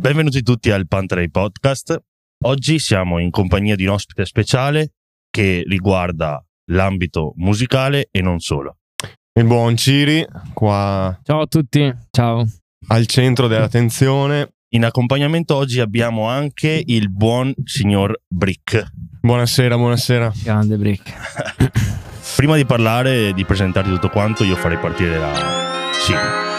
Benvenuti tutti al Pantrey Podcast. Oggi siamo in compagnia di un ospite speciale che riguarda l'ambito musicale e non solo. Il buon Ciri, qua Ciao a tutti, ciao. al centro dell'attenzione. In accompagnamento oggi abbiamo anche il buon signor Brick. Buonasera, buonasera. Grande break. Prima di parlare e di presentarti tutto quanto, io farei partire la sigla.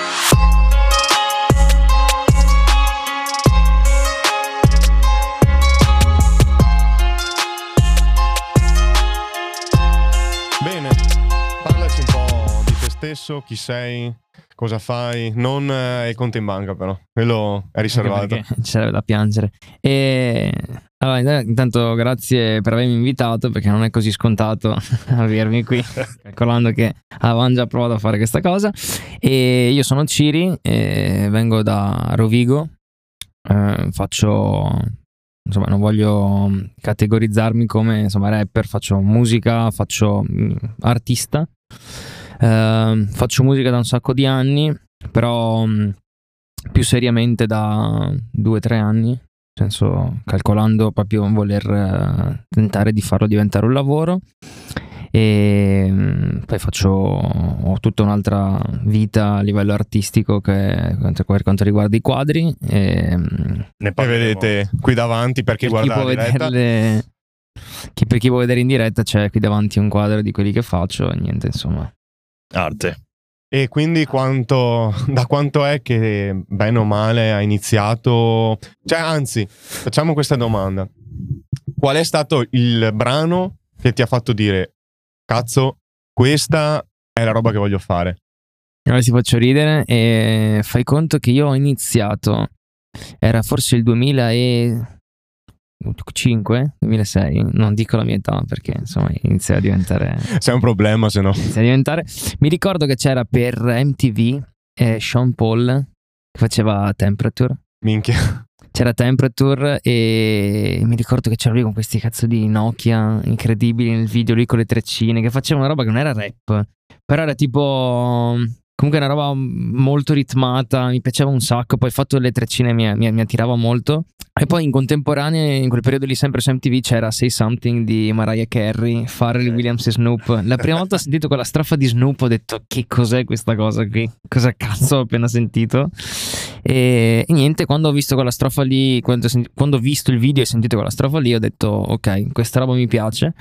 Stesso, chi sei, cosa fai. Non eh, il conto in banca però, quello è riservato. Ci sarebbe da piangere. E allora, intanto grazie per avermi invitato perché non è così scontato avermi qui, calcolando che avevamo già provato a fare questa cosa. E io sono Ciri, vengo da Rovigo, eh, faccio insomma non voglio categorizzarmi come insomma rapper, faccio musica, faccio mm, artista. Eh, faccio musica da un sacco di anni, però mm, più seriamente da due o tre anni, nel senso calcolando proprio voler eh, tentare di farlo diventare un lavoro. E mm, poi faccio ho tutta un'altra vita a livello artistico che per quanto riguarda i quadri. E, mm, Ne E parleremo. vedete qui davanti per chi per chi guarda può la diretta. vederle chi, per chi può vedere in diretta c'è qui davanti un quadro di quelli che faccio e niente insomma arte. E quindi quanto, da quanto è che bene o male ha iniziato? Cioè, anzi, facciamo questa domanda. Qual è stato il brano che ti ha fatto dire, cazzo, questa è la roba che voglio fare? Allora ti faccio ridere e fai conto che io ho iniziato, era forse il 2005, 2006, non dico la mia età perché insomma inizia a diventare, C'è un problema se no. inizia a diventare. Mi ricordo che c'era per MTV eh, Sean Paul che faceva Temperature. Minchia. C'era Temperature e mi ricordo che c'era lui con questi cazzo di Nokia incredibili nel video, lui con le treccine, che faceva una roba che non era rap, però era tipo... Comunque una roba molto ritmata, mi piaceva un sacco, poi il fatto delle treccine mi, mi, mi attirava molto. E poi in contemporanea, in quel periodo lì sempre su MTV c'era Say Something di Mariah Carey, Pharrell Williams e Snoop. La prima volta ho sentito quella strofa di Snoop ho detto che cos'è questa cosa qui? Cosa cazzo ho appena sentito? E, e niente, quando ho visto quella strofa lì, quando, quando ho visto il video e sentito quella strofa lì, ho detto ok, questa roba mi piace.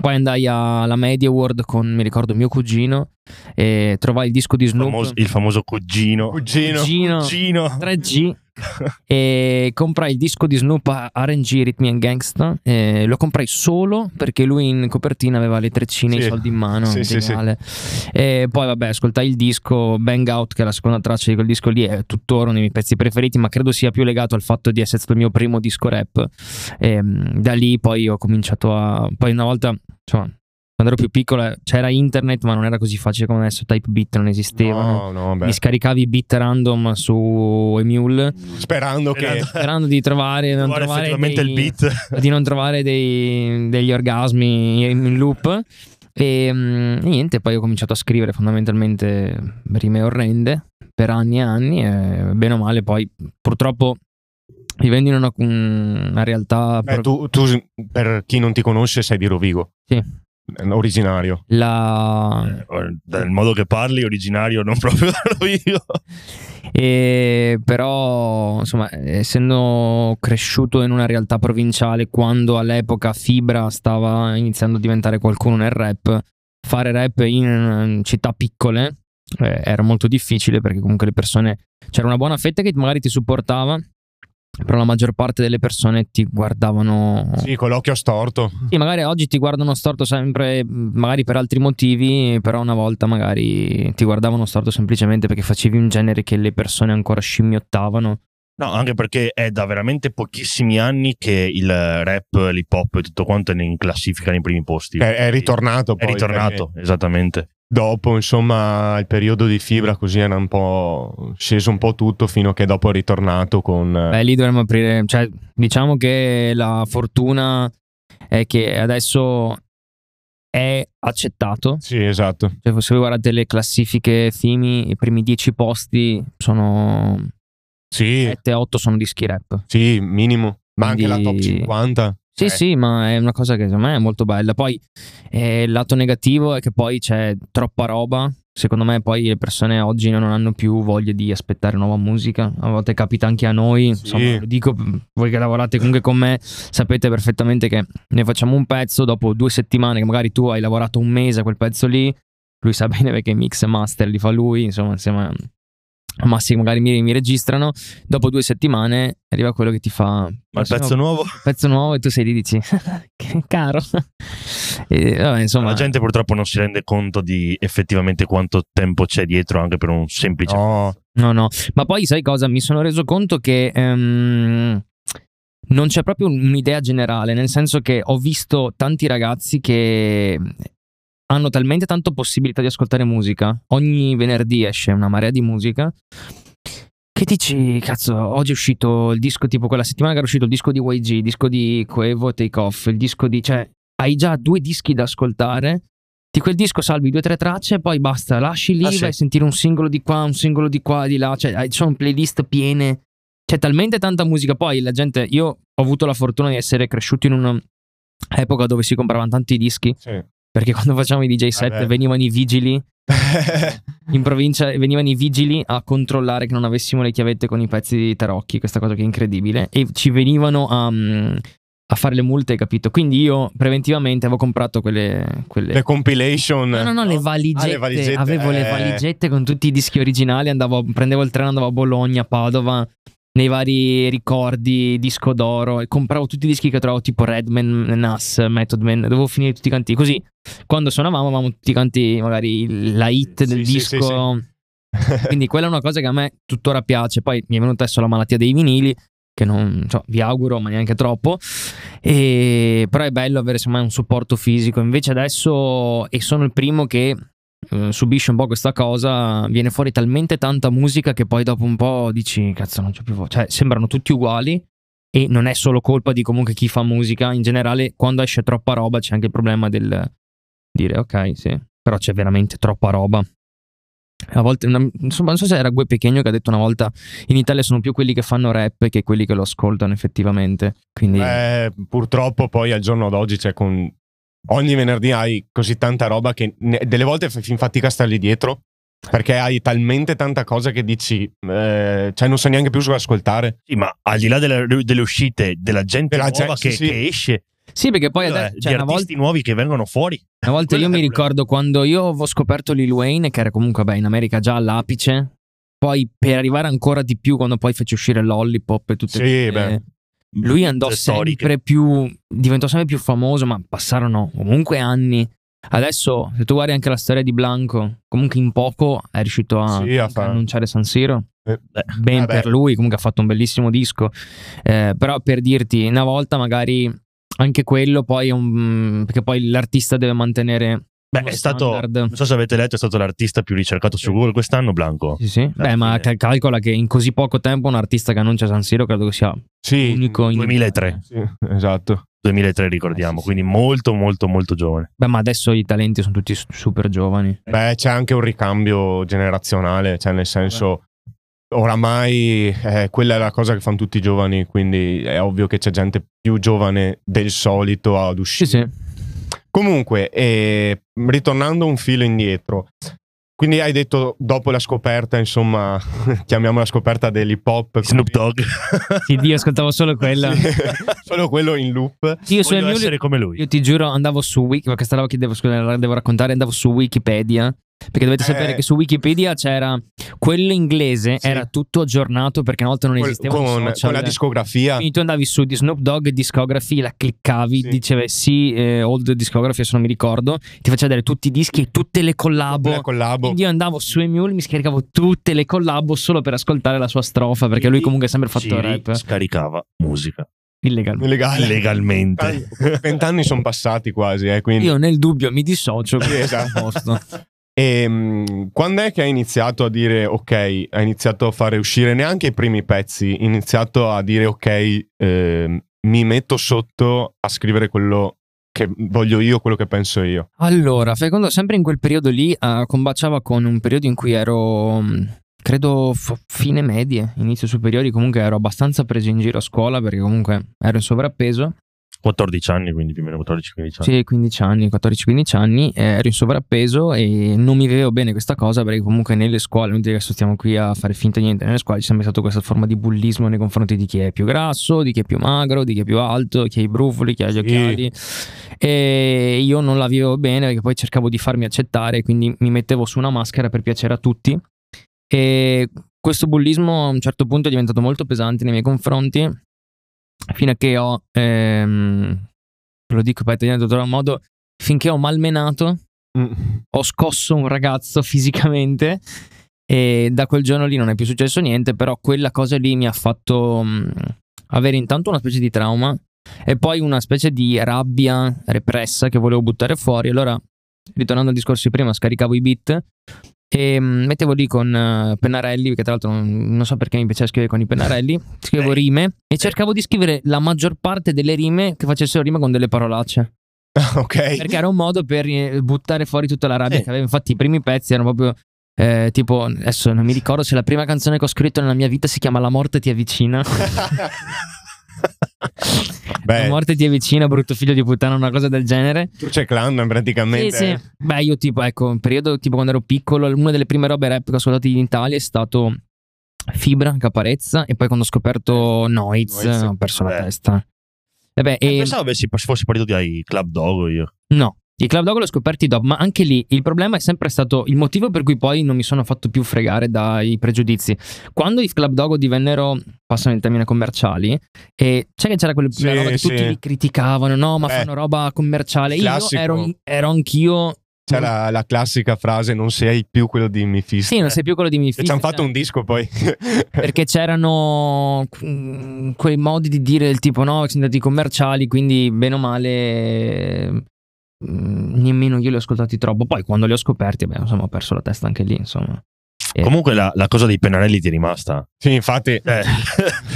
Poi andai alla Media World con, mi ricordo, mio cugino e trovai il disco di Il Snoop. famoso, il famoso cugino. Cugino. Cugino. Cugino. 3G e comprai il disco di Snoop a RNG Rhythm and Gangsta lo comprai solo perché lui in copertina aveva le treccine e Sì. i soldi in mano Sì, sì, geniale. e poi vabbè ascoltai il disco Bang Out che è la seconda traccia di quel disco lì è tuttora uno dei miei pezzi preferiti ma credo sia più legato al fatto di essere stato il mio primo disco rap e mm, da lì poi ho cominciato a poi una volta insomma quando ero più piccolo eh, c'era internet ma non era così facile come adesso Type Beat non esistevano No, no, beh. mi scaricavi i beat random su Emule Sperando che... sperando di trovare, non Trovare dei- il beat. di non trovare dei- degli orgasmi in loop e mm, niente poi ho cominciato a scrivere fondamentalmente rime orrende per anni e anni e bene o male poi purtroppo vivendo in una, una realtà Beh, pro- tu, tu, per chi non ti conosce, sei di Rovigo. Sì. Originario. la, Eh, Dal modo che parli, originario, non proprio da io. E però, insomma, essendo cresciuto in una realtà provinciale, quando all'epoca Fibra stava iniziando a diventare qualcuno nel rap, fare rap in città piccole eh, era molto difficile perché comunque le persone c'era una buona fetta che magari ti supportava, però la maggior parte delle persone ti guardavano Sì, con l'occhio storto. sì, magari oggi ti guardano storto sempre, magari per altri motivi, però una volta magari ti guardavano storto semplicemente perché facevi un genere che le persone ancora scimmiottavano. No, anche perché è da veramente pochissimi anni che il rap, l'hip hop e tutto quanto è in classifica nei primi posti. È, è ritornato È poi. ritornato, perché esattamente. Dopo, insomma, il periodo di fibra così era un po' sceso un po' tutto fino a che dopo è ritornato con... eh, Beh, lì dovremmo aprire, cioè, diciamo che la fortuna è che adesso è accettato. Sì, esatto. Cioè, se voi guardate le classifiche FIMI, i primi dieci posti sono Sì, 7-8 sono dischi rap. sì, minimo. Ma anche la top Quindi- 50. Sì, Eh, sì, ma è una cosa che secondo me è molto bella. Poi eh, il lato negativo è che poi c'è troppa roba. Secondo me poi le persone oggi non hanno più voglia di aspettare nuova musica. A volte capita anche a noi. Sì. Insomma, lo dico, voi che lavorate comunque con me, sapete perfettamente che ne facciamo un pezzo dopo due settimane, che magari tu hai lavorato un mese a quel pezzo lì. Lui sa bene perché mix e master li fa lui, insomma, insieme a Massimo magari mi, mi registrano. Dopo due settimane arriva quello che ti fa... Ma il pezzo nuovo? pezzo nuovo e tu sei lì e dici che caro e, vabbè, insomma La gente purtroppo non si rende conto di effettivamente quanto tempo c'è dietro anche per un semplice... No, no no ma poi sai cosa mi sono reso conto che ehm, non c'è proprio un'idea generale nel senso che ho visto tanti ragazzi che hanno talmente tanta possibilità di ascoltare musica ogni venerdì esce una marea di musica che dici, cazzo, oggi è uscito il disco tipo quella settimana che era uscito il disco di YG, il disco di Quevo e Take Off, il disco di... cioè hai già due dischi da ascoltare, di quel disco salvi due o tre tracce, poi basta, lasci lì, Ah, sì. vai a sentire un singolo di qua, un singolo di qua, di là, cioè hai- ci sono playlist piene, c'è talmente tanta musica, poi la gente, io ho avuto la fortuna di essere cresciuto in un'epoca dove si compravano tanti dischi, sì. Perché quando facciamo i DJ set Vabbè. venivano i vigili in provincia venivano i vigili a controllare che non avessimo le chiavette con i pezzi di tarocchi, questa cosa che è incredibile, e ci venivano a, mm, a fare le multe, capito? Quindi io preventivamente avevo comprato quelle... quelle... Le compilation. No, no, no, le valigette. Ah, le valigette, Avevo le eh. valigette con tutti i dischi originali. Andavo, prendevo il treno, andavo a Bologna, Padova, nei vari ricordi, disco d'oro. E compravo tutti i dischi che trovavo, tipo Redman, Nas, Method Man. Dovevo finire tutti quanti. Così, quando suonavamo, avevamo tutti quanti, magari la hit del Sì, sì, disco. sì, Quindi quella è una cosa che a me tuttora piace. Poi mi è venuta adesso la malattia dei vinili, che non cioè, vi auguro, ma neanche troppo. E, però è bello avere me un supporto fisico. Invece adesso, e sono il primo che eh, subisce un po' questa cosa, viene fuori talmente tanta musica che poi dopo un po' dici, cazzo, non c'è più voglia. Cioè, sembrano tutti uguali. E non è solo colpa di comunque chi fa musica, in generale quando esce troppa roba c'è anche il problema del dire ok, sì, però c'è veramente troppa roba. A volte, una- insomma, non so se era Gue Pechegno che ha detto una volta in Italia sono più quelli che fanno rap che quelli che lo ascoltano effettivamente. Quindi Eh, purtroppo poi al giorno d'oggi c'è con ogni venerdì hai così tanta roba che ne- delle volte fai fin fatica a stargli dietro perché hai talmente tanta cosa che dici eh, cioè non sai neanche più cosa ascoltare Sì, ma al di là delle, delle uscite, della gente Della nuova gente- che, sì. che esce, sì, perché poi quello ade- è, cioè, una volta artisti nuovi che vengono fuori. Una volta io mi il ricordo quando io avevo scoperto Lil Wayne, che era comunque vabbè, in America già all'apice. Poi per arrivare ancora di più, quando poi fece uscire Lollipop e tutte Sì, beh. Lui andò Tutte storiche. sempre più. diventò sempre più famoso, ma passarono comunque anni. Adesso, se tu guardi anche la storia di Blanco, comunque in poco è riuscito a, Sì, a fare- annunciare San Siro. Eh, Ben vabbè. per lui, comunque ha fatto un bellissimo disco. Eh, però per dirti, una volta magari anche quello poi è un. perché poi l'artista deve mantenere. Beh, è stato, standard. non so se avete letto, è stato l'artista più ricercato su Google quest'anno, Blanco. Sì, sì. Beh, ma cal- calcola che in così poco tempo un artista che annuncia San Siro credo che sia sì, unico in 2003. sì, esatto 2003 ricordiamo, Eh, sì, quindi molto molto molto giovane. Beh, ma adesso i talenti sono tutti su- super giovani. beh c'è anche un ricambio generazionale cioè nel senso oramai eh, quella è la cosa che fanno tutti i giovani quindi è ovvio che c'è gente più giovane del solito ad Sì, uscire sì. Comunque, eh, ritornando un filo indietro, quindi hai detto dopo la scoperta, insomma, chiamiamola scoperta dell'hip hop. Snoop Dogg. Sì, io ascoltavo solo quella. Sì, solo quello in loop. Io, su Voglio essere come lui. io ti giuro, andavo su Wiki, questa roba che devo, scusa, devo raccontare, andavo su Wikipedia. Perché dovete Eh. sapere che su Wikipedia c'era quello inglese, Sì. era tutto aggiornato perché una volta non esisteva con, social. con la discografia. Quindi tu andavi su di Snoop Dogg Discography, la cliccavi, Sì. diceva sì, eh, old discography, adesso non mi ricordo, ti faceva vedere tutti i dischi e tutte le collabo. La collabo. Quindi io andavo su Emule, mi scaricavo tutte le collabo solo per ascoltare la sua strofa, perché lui comunque ha sempre fatto Siri rap scaricava musica illegale. Illegale. legalmente. Vent'anni sono passati quasi, eh, quindi... Io nel dubbio mi dissocio. Sì, esatto. E mm, quando è che hai iniziato a dire ok, hai iniziato a fare uscire neanche i primi pezzi, hai iniziato a dire ok, ehm, mi metto sotto a scrivere quello che voglio io, quello che penso io. Allora, fai conto, sempre in quel periodo lì eh, combaciava con un periodo in cui ero mh, credo f- fine medie, inizio superiori, comunque ero abbastanza preso in giro a scuola perché comunque ero in sovrappeso. 14 anni, quindi più o meno 14-15 anni. Sì, 15 anni, 14-15 anni, eh, ero in sovrappeso e non mi vivevo bene questa cosa perché comunque nelle scuole, non dire che stiamo qui a fare finta di niente, nelle scuole c'è sempre stata questa forma di bullismo nei confronti di chi è più grasso, di chi è più magro, di chi è più alto, chi ha i brufoli, chi ha gli Sì. occhiali. E io non la vivevo bene perché poi cercavo di farmi accettare, quindi mi mettevo su una maschera per piacere a tutti. E questo bullismo a un certo punto è diventato molto pesante nei miei confronti fino a che ho, ehm, lo dico per italiano in tutto modo, finché ho malmenato, Mm. ho scosso un ragazzo fisicamente e da quel giorno lì non è più successo niente, però quella cosa lì mi ha fatto mh, avere intanto una specie di trauma e poi una specie di rabbia repressa che volevo buttare fuori. Allora, ritornando al discorso di prima, scaricavo i beat e mh, mettevo lì con eh, pennarelli, che tra l'altro non, non so perché mi piaceva scrivere con i pennarelli, scrivevo Eh. rime e cercavo di scrivere la maggior parte delle rime che facessero rima con delle parolacce. ok. Perché era un modo per eh, buttare fuori tutta la rabbia Sì. che avevo. Infatti, i primi pezzi erano proprio. eh, tipo, adesso non mi ricordo se la prima canzone che ho scritto nella mia vita si chiama La morte ti avvicina. La Beh, morte ti avvicina, brutto figlio di puttana, una cosa del genere. tu c'è clan praticamente. Sì, sì. Beh, io tipo, ecco, un periodo tipo quando ero piccolo, una delle prime robe rap che ho ascoltato in Italia è stato Fibra, Caparezza e poi quando ho scoperto Noiz, Noiz. ho perso la Beh. testa. E beh, Eh, e- Pensavo avessi, fossi partito dai Club Dogo io. No, i Club Dog l'ho scoperti dopo, ma anche lì il problema è sempre stato il motivo per cui poi non mi sono fatto più fregare dai pregiudizi. Quando i Club Dog divennero, passano il termine commerciali, e c'è che c'era quella Sì, roba che sì. tutti li criticavano, no, ma Eh, fanno roba commerciale. Io classico. ero, ero anch'io. C'è la, la classica frase: non sei più quello di Mephisto. Sì, non sei più quello di E Mephisto. ci hanno fatto cioè, un disco poi. Perché c'erano mm, quei modi di dire del tipo no, sono andati commerciali, quindi bene o male nemmeno io li ho ascoltati troppo. Poi quando li ho scoperti, beh, insomma, ho perso la testa anche lì, insomma. Eh. Comunque la, la cosa dei pennarelli ti è rimasta. sì, infatti, Eh,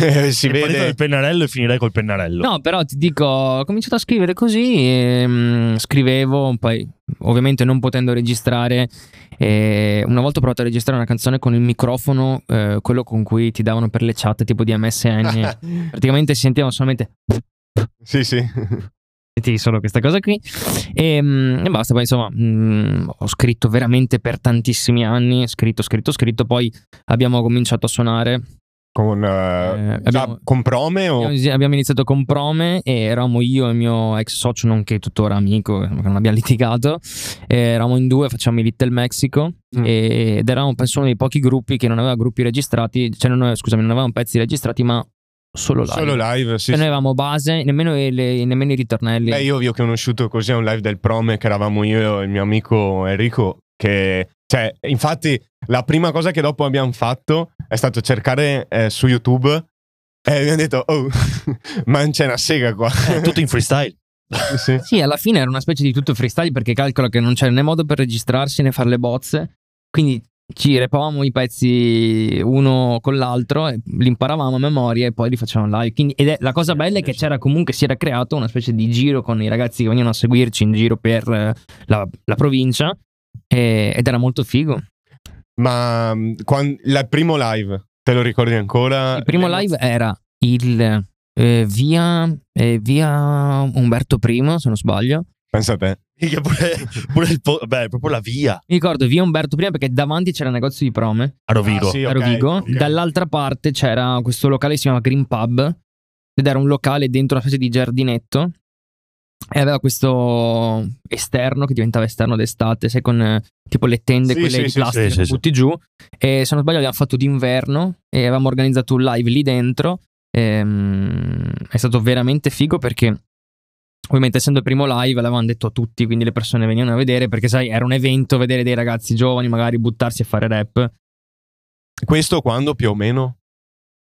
eh, si vede. dal pennarello e finirei col pennarello. No, però ti dico, ho cominciato a scrivere così, e, mm, scrivevo, poi ovviamente non potendo registrare, eh, una volta ho provato a registrare una canzone con il microfono, eh, quello con cui ti davano per le chat tipo di MSN, praticamente si sentivano solamente sì, sì. Solo questa cosa qui e, mm, e basta poi insomma mm, ho scritto veramente per tantissimi anni scritto scritto scritto poi abbiamo cominciato a suonare Con, eh, Eh, già abbiamo- con prome o. abbiamo, iniziato con Prome e eravamo io e il mio ex socio nonché tuttora amico che non abbiamo litigato e eravamo in due facciamo i Little Mexico Mm. e- ed eravamo penso uno dei pochi gruppi che non aveva gruppi registrati cioè non, scusami non avevamo pezzi registrati ma solo live Solo live, sì. Cioè, noi avevamo base nemmeno, le- nemmeno i ritornelli Beh, io vi ho conosciuto così a un live del prome che eravamo io e il mio amico Enrico. Che, cioè, infatti, la prima cosa che dopo abbiamo fatto è stato cercare eh, su YouTube e abbiamo detto, oh, ma c'è una sega qua. Eh, tutto in freestyle. Sì. Sì, alla fine era una specie di tutto freestyle perché calcola che non c'era né modo per registrarsi né fare le bozze. Quindi ci repavamo i pezzi uno con l'altro, li imparavamo a memoria e poi li facevamo live. Quindi, ed è, la cosa bella è che c'era comunque, si era creato una specie di giro con i ragazzi che venivano a seguirci in giro per eh, la, la provincia e- ed era molto figo. Ma mh, quan- il primo live, te lo ricordi ancora? Il primo live era il eh, via, eh, via Umberto I, se non sbaglio. Pensa a te. Minchia, Pure, pure il po- beh, proprio la via Mi ricordo via Umberto I perché davanti c'era il negozio di prome. a Rovigo. Ah, sì, a Rovigo. ok. Dall'altra parte c'era questo locale che si chiama Green Pub ed era un locale dentro una specie di giardinetto e aveva questo esterno che diventava esterno d'estate, sai con eh, tipo le tende Sì, quelle sì, di plastica sì, che sì, butti giù e se non sbaglio abbiamo fatto d'inverno e avevamo organizzato un live lì dentro Ehm, è stato veramente figo perché ovviamente essendo il primo live l'avevano detto a tutti quindi le persone venivano a vedere perché sai era un evento vedere dei ragazzi giovani magari buttarsi a fare rap Questo quando più o meno?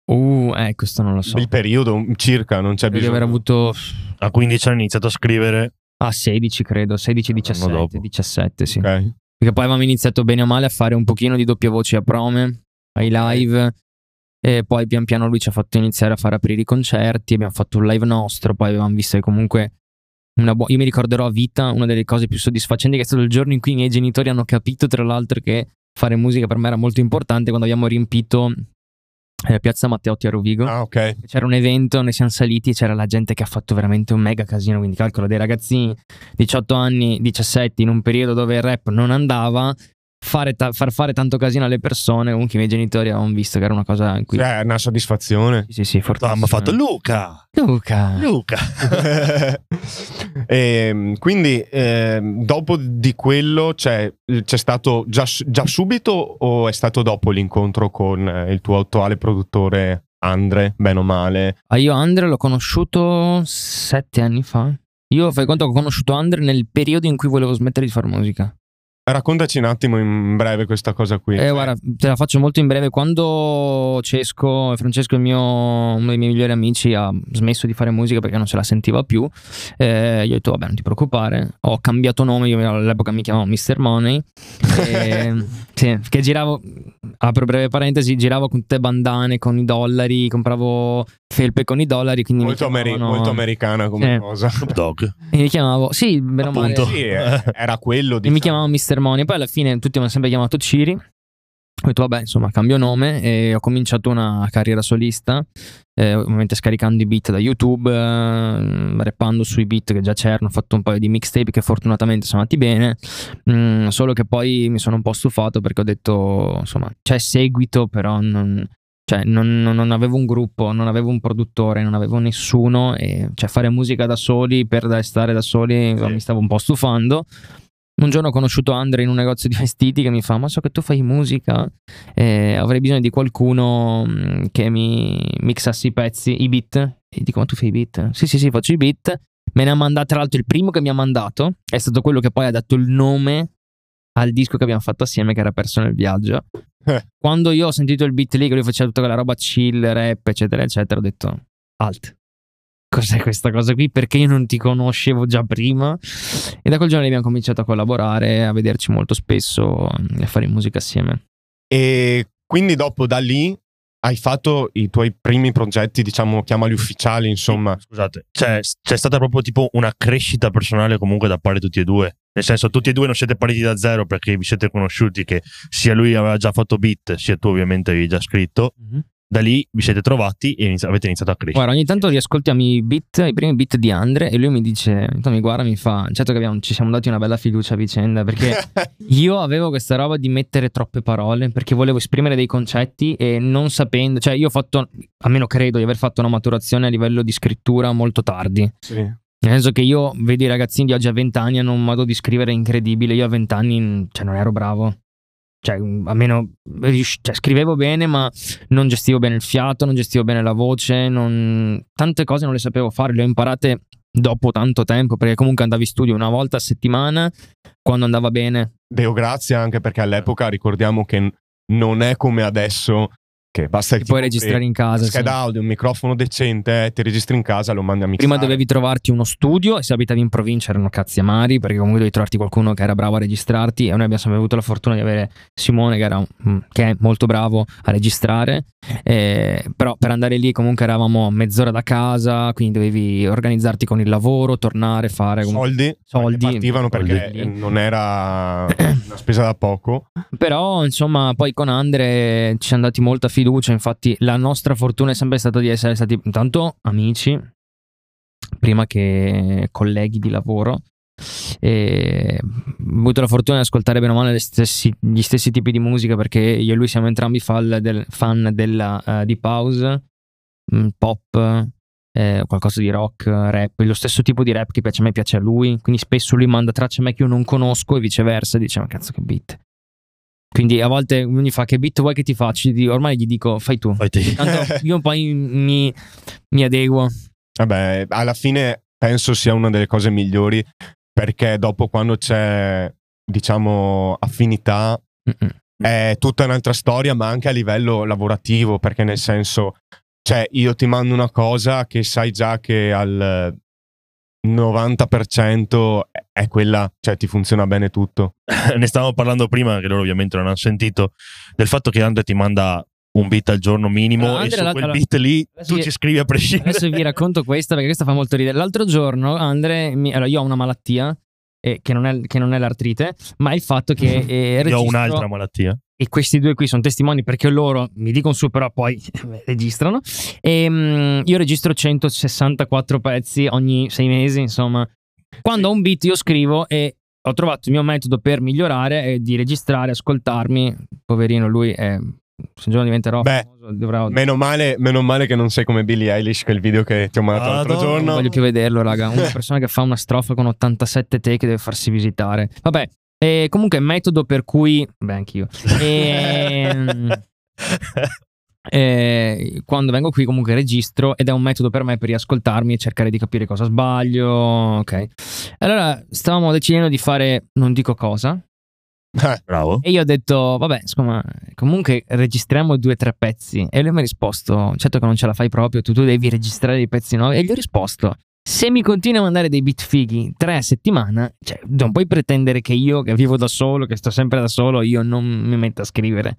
Uh, eh, questo non lo so. Il periodo circa, non c'è Credo di bisogno. aver avuto A 15 anni ho iniziato a scrivere. a 16, credo, 16, 17, dopo. 17, sì. Ok. Perché poi avevamo iniziato bene o male a fare un pochino di doppia voce a prome, ai live. E poi pian piano lui ci ha fatto iniziare a fare aprire i concerti. Abbiamo fatto un live nostro. Poi avevamo visto che comunque. Una buona. Io mi ricorderò a vita una delle cose più soddisfacenti che è stato il giorno in cui i miei genitori hanno capito, tra l'altro, che fare musica per me era molto importante quando abbiamo riempito eh, Piazza Matteotti a Rovigo. Ah, ok. C'era un evento, ne siamo saliti e c'era la gente che ha fatto veramente un mega casino. Quindi calcolo dei ragazzini 18 anni, 17 in un periodo dove il rap non andava. Fare ta- far fare tanto casino alle persone. Comunque i miei genitori avevano visto che era una cosa in cui. Cioè, una soddisfazione. Sì, sì, sì, Abbiamo fortissimo. fatto Luca. Luca. Luca. Ehm, quindi ehm, dopo di quello c'è, c'è stato già, già subito o è stato dopo l'incontro con eh, il tuo attuale produttore Andre, bene o male? Ah, io Andre l'ho conosciuto sette anni fa. Io fai conto che ho conosciuto Andre nel periodo in cui volevo smettere di fare musica. Raccontaci un attimo in breve questa cosa qui. Eh, guarda, te la faccio molto in breve. Quando Cesco, Francesco, il mio, uno dei miei migliori amici, ha smesso di fare musica perché non se la sentiva più, eh, io ho detto, vabbè, non ti preoccupare. Ho cambiato nome, io all'epoca mi chiamavo Mr. Money. e, sì, che giravo, apro breve parentesi, giravo con tutte bandane, con i dollari, compravo felpe con i dollari. Quindi molto, ameri- molto americana come Sì. cosa. Dogg. E mi chiamavo, sì, bene o male. Sì, eh, era quello di E mi chiamavo Mr. Money. Poi alla fine tutti mi hanno sempre chiamato Ciri. Ho detto, vabbè, insomma, cambio nome e ho cominciato una carriera solista. eh, ovviamente scaricando i beat da YouTube, eh, rappando sui beat che già c'erano. Ho fatto un paio di mixtape che fortunatamente sono andati bene. Mm, solo che poi mi sono un po' stufato perché ho detto, insomma, c'è seguito, però non. Cioè, non, non- avevo un gruppo, non avevo un produttore, non avevo nessuno. E cioè, fare musica da soli per stare da soli Sì. mi stavo un po' stufando. Un giorno ho conosciuto Andre in un negozio di vestiti che mi fa: Ma so che tu fai musica, eh, avrei bisogno di qualcuno mm, che mi mixassi i pezzi, i beat. E dico: Ma tu fai i beat? Sì, sì, sì, faccio i beat. Me ne ha mandato, tra l'altro, il primo che mi ha mandato è stato quello che poi ha dato il nome al disco che abbiamo fatto assieme, che era Perso nel viaggio. Eh. Quando io ho sentito il beat lì, che lui faceva tutta quella roba chill, rap, eccetera, eccetera, ho detto: Alt. Cos'è questa cosa qui? Perché io non ti conoscevo già prima? E da quel giorno abbiamo cominciato a collaborare, a vederci molto spesso e a fare musica assieme. E quindi dopo da lì hai fatto i tuoi primi progetti, diciamo, chiamali ufficiali, insomma. Scusate, c'è, c'è stata proprio tipo una crescita personale comunque da parte di tutti e due. Nel senso, tutti e due non siete partiti da zero perché vi siete conosciuti, che sia lui aveva già fatto beat, sia tu ovviamente avevi già scritto. Da lì vi siete trovati e inizi- avete iniziato a crescere. Guarda, ogni tanto riascoltiamo i beat, i primi beat di Andre e lui mi dice, mi guarda mi fa, certo che abbiamo- ci siamo dati una bella fiducia a vicenda perché io avevo questa roba di mettere troppe parole perché volevo esprimere dei concetti e non sapendo, cioè io ho fatto, almeno credo di aver fatto una maturazione a livello di scrittura molto tardi. Sì. Nel senso che io vedo i ragazzini di oggi a 20 anni hanno un modo di scrivere incredibile. Io a 20 anni cioè, non ero bravo. Cioè, almeno rius- cioè, scrivevo bene, ma non gestivo bene il fiato, non gestivo bene la voce. non- Tante cose non le sapevo fare, le ho imparate dopo tanto tempo, perché comunque andavi in studio una volta a settimana quando andava bene. Deo grazie anche perché all'epoca ricordiamo che non è come adesso che basta che puoi registrare in casa. sì. scheda audio, un microfono decente, ti registri in casa, lo mandi a mixare. Prima dovevi trovarti uno studio e se abitavi in provincia erano cazzi amari perché comunque dovevi trovarti qualcuno che era bravo a registrarti e noi abbiamo sempre avuto la fortuna di avere Simone che, era un- mm, che è molto bravo a registrare eh, però per andare lì comunque eravamo a mezz'ora da casa quindi dovevi organizzarti con il lavoro, tornare, fare soldi, Soldi. partivano perché Soldi. non era una spesa da poco. però insomma poi con Andre ci siamo dati molta fiducia infatti la nostra fortuna è sempre stata di essere stati intanto amici prima che colleghi di lavoro e ho avuto la fortuna di ascoltare bene o male le stessi- gli stessi tipi di musica perché io e lui siamo entrambi fan, del, fan della eh, deep house mm, pop eh, qualcosa di rock, rap, lo stesso tipo di rap che piace a me piace a lui, quindi spesso lui manda tracce a me che io non conosco e viceversa, dice ma cazzo che beat. Quindi a volte mi fa che beat vuoi che ti faccio? Ormai gli dico fai tu. Fai te. Tanto io poi mi, mi adeguo. Vabbè, alla fine penso sia una delle cose migliori perché dopo quando c'è, diciamo, affinità Mm-mm. è tutta un'altra storia, ma anche a livello lavorativo, perché nel senso, cioè io ti mando una cosa che sai già che al 90% è quella, cioè ti funziona bene tutto. ne stavamo parlando prima, che loro ovviamente non hanno sentito, del fatto che Andre ti manda un beat al giorno minimo Allora, e Andre, su quel allora, beat lì tu vi- ci scrivi a prescindere. Adesso vi racconto questa perché questa fa molto ridere. L'altro giorno Andre, mi- allora io ho una malattia eh, che, non è, che non è l'artrite, ma il fatto che eh, Io ho registro- un'altra malattia. e questi due qui sono testimoni perché loro mi dicono su, però poi registrano. E, mm, io registro 164 pezzi ogni sei mesi, insomma. Quando ho un beat io scrivo e ho trovato il mio metodo per migliorare è di registrare, ascoltarmi. Poverino, lui è... Se un giorno diventerò Beh, dovrò... Meno male, meno male che non sei come Billie Eilish, che il video che ti ho mandato l'altro Madonna. Non giorno. voglio più vederlo, raga. Una persona che fa una strofa con 87 take deve farsi visitare. Vabbè, e comunque metodo per cui... Beh, anch'io. Ehm, eh, quando vengo qui comunque registro ed è un metodo per me per riascoltarmi e cercare di capire cosa sbaglio. Ok. Allora stavamo decidendo di fare non dico cosa Eh, Bravo. e io ho detto vabbè insomma comunque registriamo due o tre pezzi. E lui mi ha risposto certo che non ce la fai proprio tu, tu devi registrare dei pezzi nuovi. E gli ho risposto se mi continui a mandare dei beat fighi tre a settimana cioè non puoi pretendere che io che vivo da solo che sto sempre da solo io non mi metta a scrivere.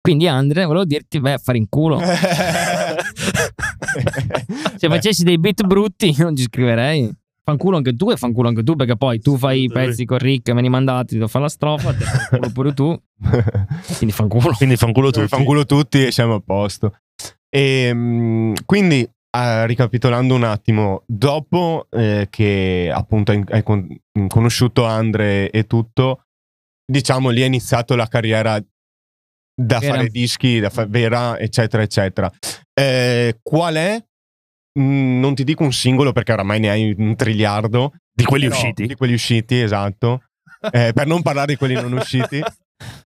Quindi Andre volevo dirti vai a fare in culo. Se facessi dei beat brutti io non ci scriverei fanculo anche tu e fanculo anche tu perché poi tu fai i pezzi con Rick me li mandati devo fare la strofa te fanculo pure tu quindi fanculo Quindi fanculo tutti. Fanculo tutti e siamo a posto. E, mm, quindi, eh, ricapitolando un attimo, dopo eh, che appunto hai, con- conosciuto Andre e tutto, diciamo lì è iniziato la carriera da Vera. fare dischi, da fa- vera, eccetera, eccetera. Eh, qual è? Mm, non ti dico un singolo perché oramai ne hai un triliardo. Di quelli Però- usciti. Di quelli usciti, esatto. Eh, per non parlare di quelli non usciti.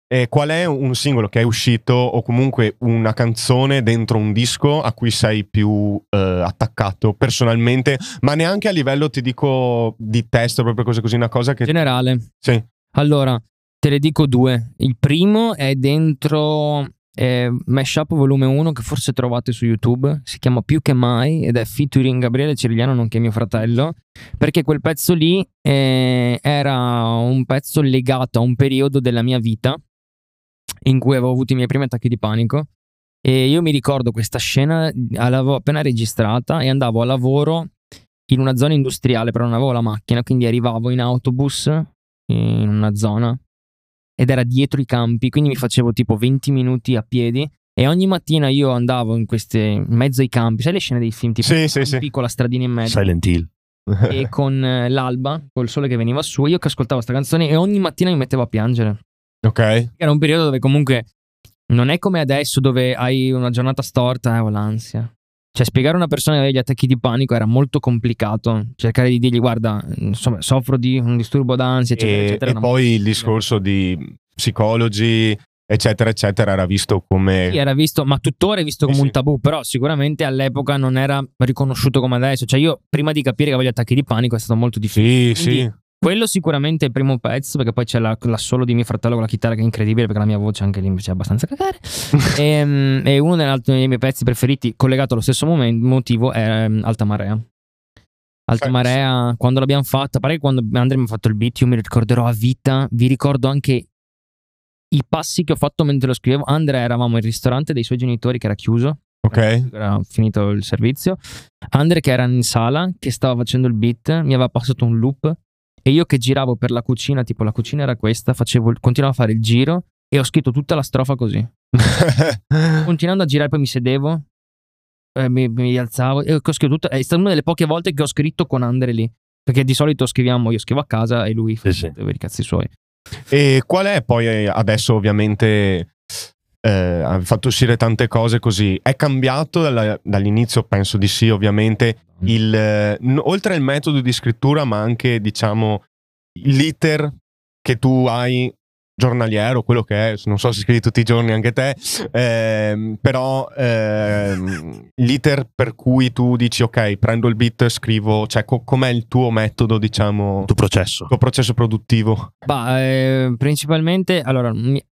Eh, qual è un singolo che è uscito o comunque una canzone dentro un disco a cui sei più eh, attaccato personalmente, ma neanche a livello, ti dico, di testo, proprio cose così, una cosa che... generale Sì. allora te ne dico due il primo è dentro eh, Mashup volume 1 che forse trovate su YouTube. Si chiama Più che mai ed è featuring Gabriele Cirigliano nonché mio fratello perché quel pezzo lì eh, era un pezzo legato a un periodo della mia vita in cui avevo avuto i miei primi attacchi di panico. E io mi ricordo questa scena l'avevo appena registrata e andavo a lavoro in una zona industriale però non avevo la macchina quindi arrivavo in autobus in una zona ed era dietro i campi quindi mi facevo tipo 20 minuti a piedi e ogni mattina io andavo in queste in mezzo ai campi sai le scene dei film tipo Sì, sì, sì. piccola stradina in mezzo Silent Hill. e con eh, l'alba col sole che veniva su io che ascoltavo questa canzone e ogni mattina mi mettevo a piangere ok. era un periodo dove comunque non è come adesso dove hai una giornata storta e ho l'ansia. Cioè, spiegare a una persona che aveva gli attacchi di panico era molto complicato. Cercare di dirgli, guarda, insomma, soffro di un disturbo d'ansia, eccetera, e, eccetera. e poi il discorso di psicologi, eccetera, eccetera, era visto come... Sì, era visto, ma tuttora è visto come Sì, un tabù, però sicuramente all'epoca non era riconosciuto come adesso. Cioè, io prima di capire che avevo gli attacchi di panico è stato molto difficile. Sì, Quindi, sì. Quello sicuramente è il primo pezzo, perché poi c'è la, la solo di mio fratello con la chitarra che è incredibile, perché la mia voce anche lì invece è abbastanza cagare. e, e uno dei miei pezzi preferiti, collegato allo stesso momen- motivo, è ehm, Alta Marea. Alta. Marea, quando l'abbiamo fatta, pare che quando Andre mi ha fatto il beat, io mi ricorderò a vita, vi ricordo anche i passi che ho fatto mentre lo scrivevo. Andre eravamo in ristorante dei suoi genitori che era chiuso, Ok. era finito il servizio. Andre che era in sala, che stava facendo il beat, mi aveva passato un loop e io che giravo per la cucina, tipo la cucina era questa, facevo, continuavo a fare il giro e ho scritto tutta la strofa così. Continuando a girare poi mi sedevo, eh, mi, mi alzavo e ho scritto tutta, è stata una delle poche volte che ho scritto con Andre lì. Perché di solito scriviamo, io scrivo a casa e lui fa Sì, sì. i cazzi suoi. E qual è poi eh, adesso ovviamente eh, ha fatto uscire tante cose così, è cambiato dalla- dall'inizio, penso di sì ovviamente, il, eh, n- oltre al metodo di scrittura ma anche diciamo l'iter che tu hai giornaliero, quello che è, non so se scrivi tutti i giorni anche te, ehm, però ehm, l'iter per cui tu dici ok, prendo il beat, scrivo, cioè co- com'è il tuo metodo, diciamo, Il tuo processo. il tuo processo produttivo? Bah, eh, principalmente, allora, mi-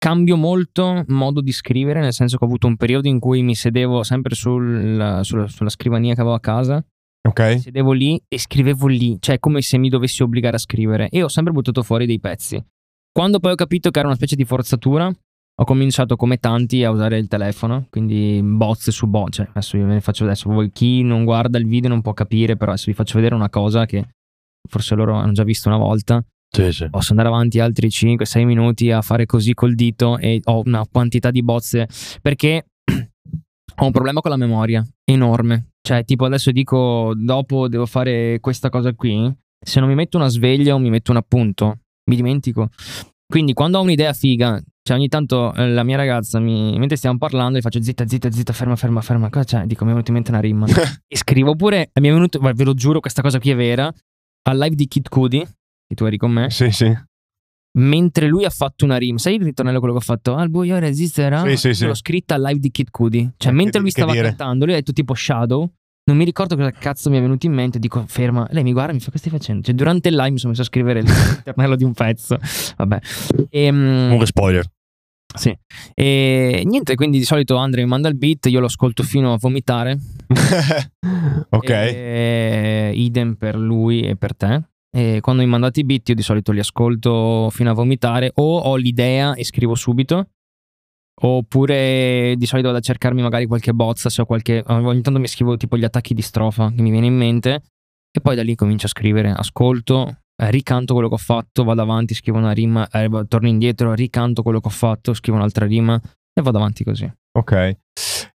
cambio molto modo di scrivere, nel senso che ho avuto un periodo in cui mi sedevo sempre sul- sulla, sulla scrivania che avevo a casa, Ok? sedevo lì e scrivevo lì, cioè come se mi dovessi obbligare a scrivere e ho sempre buttato fuori dei pezzi. Quando poi ho capito che era una specie di forzatura, ho cominciato come tanti a usare il telefono, quindi bozze su bozze. Cioè, adesso io ve ne faccio adesso, voi chi non guarda il video non può capire, però adesso vi faccio vedere una cosa che forse loro hanno già visto una volta, Sì, sì. posso andare avanti altri 5-6 minuti a fare così col dito e ho una quantità di bozze perché ho un problema con la memoria enorme. Cioè, tipo adesso dico dopo devo fare questa cosa qui, se non mi metto una sveglia o mi metto un appunto, mi dimentico. Quindi quando ho un'idea figa, cioè ogni tanto eh, la mia ragazza mi, mentre stiamo parlando gli faccio zitta, zitta, zitta, ferma, ferma, ferma, cosa c'è? Dico mi è venuta in mente una rimma. e scrivo pure, mi è venuto, ve lo giuro questa cosa qui è vera, al live di Kid Cudi, che tu eri con me, Sì, sì. mentre lui ha fatto una rima, sai il ritornello quello che ho fatto? Al buio resisterà? Sì, sì, sì. L'ho scritta al live di Kid Cudi. Cioè, mentre lui stava dire. cantando, lui ha detto tipo Shadow. Non mi ricordo cosa cazzo mi è venuto in mente. Dico, ferma. Lei mi guarda e mi fa: Che stai facendo? Cioè, durante il live mi sono messo a scrivere il ritornello di un pezzo. Vabbè. E, Comunque spoiler. sì. E niente, quindi di solito Andre mi manda il beat, io lo ascolto fino a vomitare. ok. E, idem per lui e per te. E quando mi mandate i beat, io di solito li ascolto fino a vomitare. O ho l'idea e scrivo subito. Oppure di solito vado a cercarmi magari qualche bozza. Se ho qualche. Ogni tanto mi scrivo tipo gli attacchi di strofa che mi viene in mente. E poi da lì comincio a scrivere. Ascolto, eh, ricanto quello che ho fatto, vado avanti, scrivo una rima, eh, torno indietro, ricanto quello che ho fatto, scrivo un'altra rima e vado avanti così. Ok.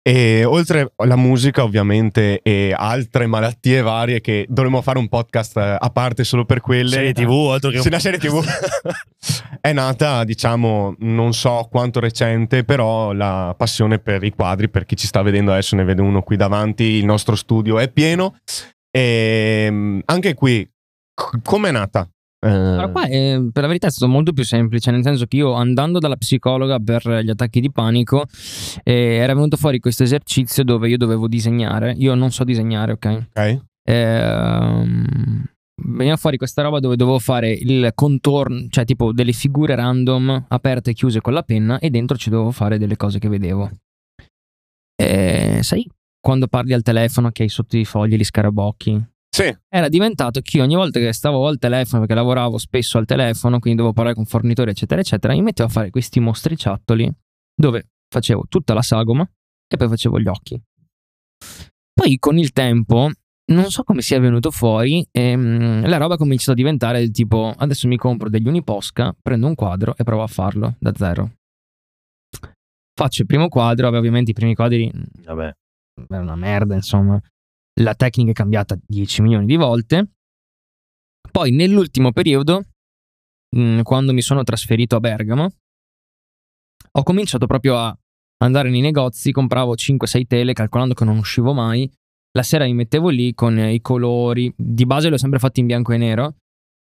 E oltre alla musica, ovviamente, e altre malattie varie che dovremmo fare un podcast eh, a parte solo per quelle. Serie TV, altro che Sì, la serie TV. è nata, diciamo, non so quanto recente, però la passione per i quadri, per chi ci sta vedendo adesso, ne vede uno qui davanti, il nostro studio è pieno. E mm, anche qui, c- com'è nata? Eh, Allora, qua eh, per la verità è stato molto più semplice, nel senso che io andando dalla psicologa per gli attacchi di panico eh, era venuto fuori questo esercizio dove io dovevo disegnare. Io non so disegnare, ok? ok. Ehm, veniva fuori questa roba dove dovevo fare il contorno, cioè tipo delle figure random aperte e chiuse con la penna e dentro ci dovevo fare delle cose che vedevo. E, sai quando parli al telefono che hai sotto i fogli gli scarabocchi? Sì, era diventato che io ogni volta che stavo al telefono, perché lavoravo spesso al telefono, quindi dovevo parlare con fornitori, eccetera, eccetera, mi mettevo a fare questi mostriciattoli dove facevo tutta la sagoma e poi facevo gli occhi. Poi con il tempo, non so come sia venuto fuori, ehm, la roba ha cominciato a diventare del tipo, adesso mi compro degli Uniposca, prendo un quadro e provo a farlo da zero. Faccio il primo quadro, vabbè, ovviamente i primi quadri Vabbè. era una merda, insomma. La tecnica è cambiata 10 milioni di volte. Poi nell'ultimo periodo, mh, quando mi sono trasferito a Bergamo, ho cominciato proprio a andare nei negozi, compravo 5-6 tele, calcolando che non uscivo mai. La sera mi mettevo lì con i colori, di base li ho sempre fatti in bianco e nero.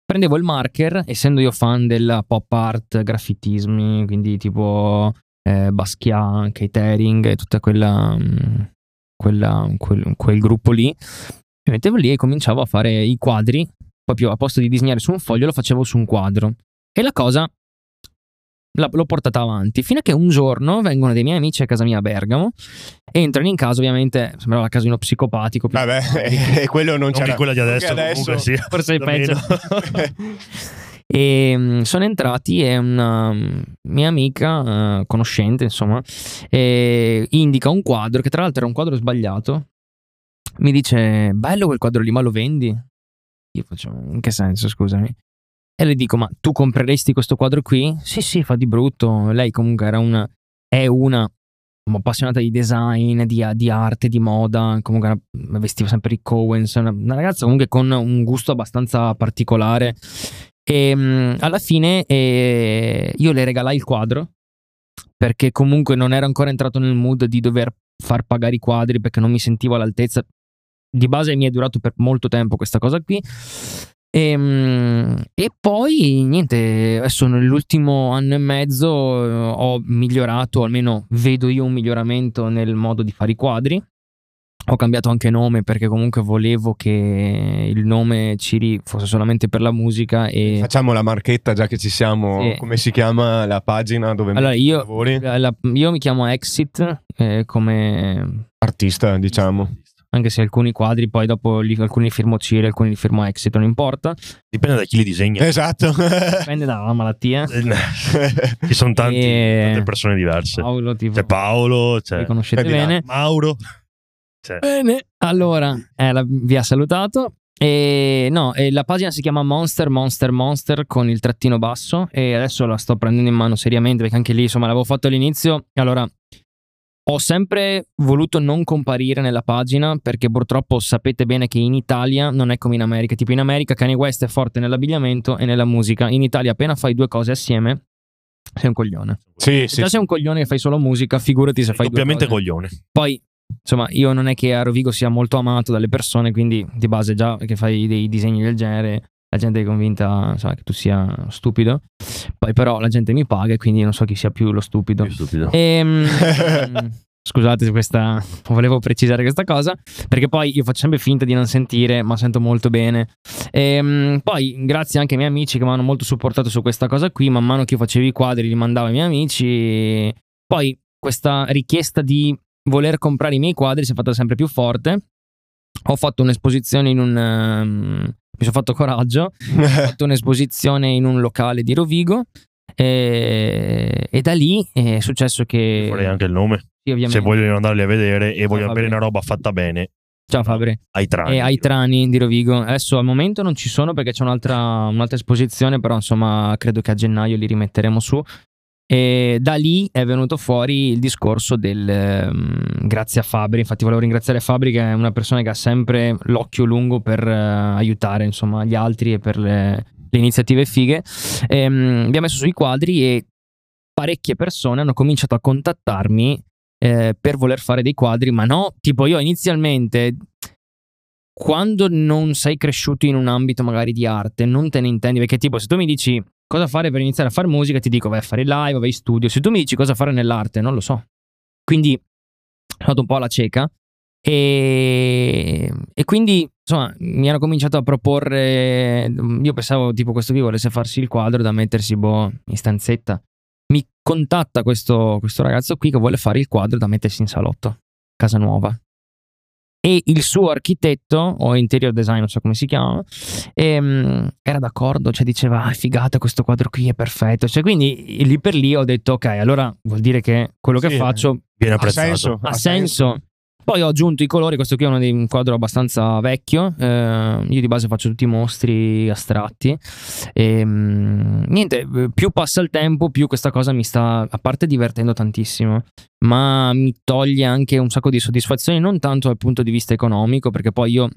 Prendevo il marker, essendo io fan della pop art, graffitismi, quindi tipo eh, Basquiat, catering e tutta quella, mh, quella- quel, quel gruppo lì. Mi mettevo lì e cominciavo a fare i quadri, proprio a posto di disegnare su un foglio lo facevo su un quadro. E la cosa la- l'ho portata avanti fino a che un giorno vengono dei miei amici a casa mia a Bergamo, entrano in casa, ovviamente sembrava la casa di uno psicopatico. vabbè, e quello non Non c'era. quella di che adesso, comunque sì. Forse è peggio. E mm, sono entrati e una mm, mia amica, eh, conoscente, insomma, eh, indica un quadro che tra l'altro era un quadro sbagliato. Mi dice: Bello quel quadro lì, ma lo vendi? Io faccio: In che senso, scusami? E le dico: Ma tu compreresti questo quadro qui? Sì, sì, fa di brutto. Lei comunque era una. È una appassionata di design, di, di arte, di moda. Comunque vestiva sempre i Cowens. Una, una ragazza comunque con un gusto abbastanza particolare. E mh, alla fine eh, io le regalai il quadro perché comunque non ero ancora entrato nel mood di dover far pagare i quadri perché non mi sentivo all'altezza. Di base mi è durato per molto tempo questa cosa qui. E, mh, e poi niente, adesso nell'ultimo anno e mezzo eh, ho migliorato, almeno vedo io un miglioramento nel modo di fare i quadri. Ho cambiato anche nome perché comunque volevo che il nome Ciri fosse solamente per la musica e Facciamo la marchetta già che ci siamo. Sì. Come si chiama la pagina dove allora io, lavori? la- io mi chiamo Exit eh, come Artista, diciamo. anche se alcuni quadri poi dopo li, alcuni li firmo Ciri, alcuni li firmo Exit, non importa, Dipende da chi li disegna. Esatto. dipende dalla malattia. Ci sono tanti, E- tante persone diverse. Paolo, tipo, C'è Paolo, c'è li conoscete bene. Mauro. C'è. Bene, allora, eh, la- vi ha salutato. E no, e la pagina si chiama Monster Monster Monster con il trattino basso e adesso la sto prendendo in mano seriamente perché anche lì insomma l'avevo fatto all'inizio allora ho sempre voluto non comparire nella pagina perché purtroppo sapete bene che in Italia non è come in America. Tipo in America Kanye West è forte nell'abbigliamento e nella musica. In Italia appena fai due cose assieme sei un coglione. Sì, Se sì. già sei un coglione e fai solo musica, figurati se fai due cose. coglione. Poi, insomma, io non è che a Rovigo sia molto amato dalle persone, quindi di base già che fai dei disegni del genere, la gente è convinta insomma, che tu sia stupido. Poi però la gente mi paga e quindi non so chi sia più lo stupido. Più stupido. Ehm, scusate se questa volevo precisare questa cosa perché poi io faccio sempre finta di non sentire ma sento molto bene Ehm, poi grazie anche ai miei amici che mi hanno molto supportato su questa cosa qui man mano che io facevo i quadri li mandavo ai miei amici poi questa richiesta di voler comprare i miei quadri si è fatta sempre più forte ho fatto un'esposizione in un ehm, mi sono fatto coraggio ho fatto un'esposizione in un locale di Rovigo e, e da lì è successo che Vorrei anche il nome. sì. Se vogliono andarli a vedere e vogliono avere una roba fatta bene, Ciao Fabri. ai trani. E ai trani di Rovigo. Adesso al momento non ci sono perché c'è un'altra, un'altra esposizione, però insomma credo che a gennaio li rimetteremo su. E da lì è venuto fuori il discorso del ehm, grazie a Fabri. Infatti, volevo ringraziare Fabri, che è una persona che ha sempre l'occhio lungo per eh, aiutare insomma, gli altri e per le, le iniziative fighe. Ehm, abbiamo messo sui quadri e parecchie persone hanno cominciato a contattarmi eh, per voler fare dei quadri, ma no, tipo io inizialmente quando non sei cresciuto in un ambito magari di arte, non te ne intendi, perché tipo se tu mi dici cosa fare per iniziare a fare musica, ti dico vai a fare live, vai in studio, se tu mi dici cosa fare nell'arte, non lo so. Quindi ho fatto un po' alla cieca e, e quindi insomma mi hanno cominciato a proporre, io pensavo tipo questo qui volesse farsi il quadro da mettersi boh in stanzetta. Mi contatta questo, questo ragazzo qui che vuole fare il quadro da mettersi in salotto, casa nuova e il suo architetto o interior design, non so come si chiama, ehm, era d'accordo, cioè diceva ah, figata questo quadro qui è perfetto, cioè quindi lì per lì ho detto ok, allora vuol dire che quello che Sì, faccio Viene Ha apprezzato. senso. ha senso. Poi ho aggiunto i colori, questo qui è uno dei- un quadro abbastanza vecchio, eh, io di base faccio tutti i mostri astratti e mm, niente, più passa il tempo più questa cosa mi sta a parte divertendo tantissimo, ma mi toglie anche un sacco di soddisfazioni, non tanto dal punto di vista economico, perché poi io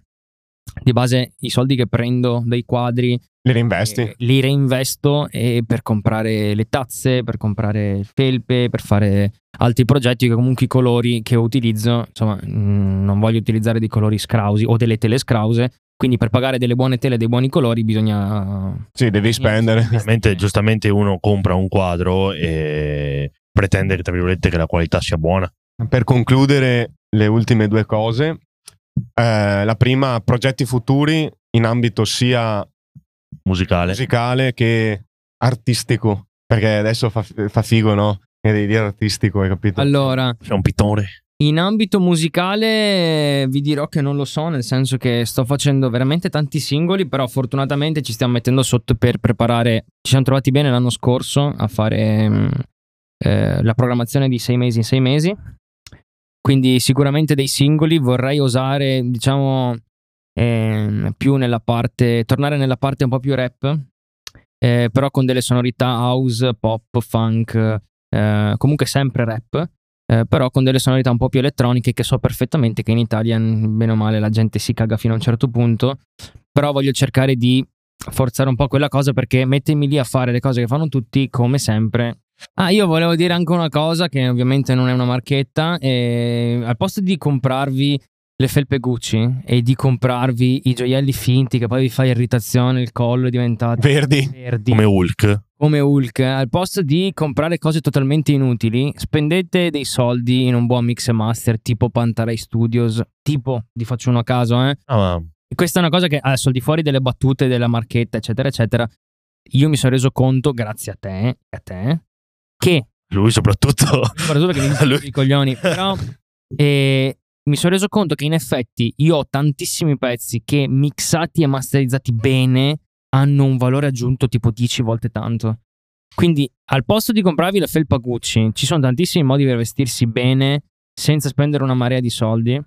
di base i soldi che prendo dai quadri Li reinvesti. eh, li reinvesto e per comprare le tazze, per comprare felpe, per fare altri progetti che comunque i colori che utilizzo, insomma, mh, non voglio utilizzare dei colori scrausi o delle tele scrause, quindi per pagare delle buone tele e dei buoni colori bisogna Sì, devi spendere. Ovviamente, giustamente uno compra un quadro e pretende, tra virgolette, che la qualità sia buona. Per concludere le ultime due cose, eh, la prima, progetti futuri in ambito sia Musicale. musicale che artistico, perché adesso fa, fa figo, no? Che devi dire artistico, hai capito? Allora, C'è un pittore. in ambito musicale vi dirò che non lo so, nel senso che sto facendo veramente tanti singoli, però fortunatamente ci stiamo mettendo sotto per preparare. Ci siamo trovati bene l'anno scorso a fare mm, eh, la programmazione di sei mesi in sei mesi. Quindi sicuramente dei singoli vorrei osare, diciamo, ehm, più nella parte, tornare nella parte un po' più rap, eh, però con delle sonorità house, pop, funk, eh, comunque sempre rap eh, però con delle sonorità un po' più elettroniche che so perfettamente che in Italia, bene o male, la gente si caga fino a un certo punto, però voglio cercare di forzare un po' quella cosa perché mettermi lì a fare le cose che fanno tutti, come sempre. Ah, io volevo dire anche una cosa che ovviamente non è una marchetta, eh, al posto di comprarvi le felpe Gucci e di comprarvi i gioielli finti che poi vi fa irritazione, il collo è diventato Verdi. verdi Come Hulk. come Hulk, al posto di comprare cose totalmente inutili, spendete dei soldi in un buon mix e master tipo Pantaray Studios, tipo, vi faccio uno a caso, eh. E Questa è una cosa che adesso al di fuori delle battute della marchetta, eccetera, eccetera, io mi sono reso conto, grazie a te, e a te, che lui soprattutto. soprattutto che mi Lui- i coglioni, però eh, mi sono reso conto che in effetti io ho tantissimi pezzi che mixati e masterizzati bene hanno un valore aggiunto tipo 10 volte tanto. Quindi al posto di comprarvi la felpa Gucci, ci sono tantissimi modi per vestirsi bene senza spendere una marea di soldi.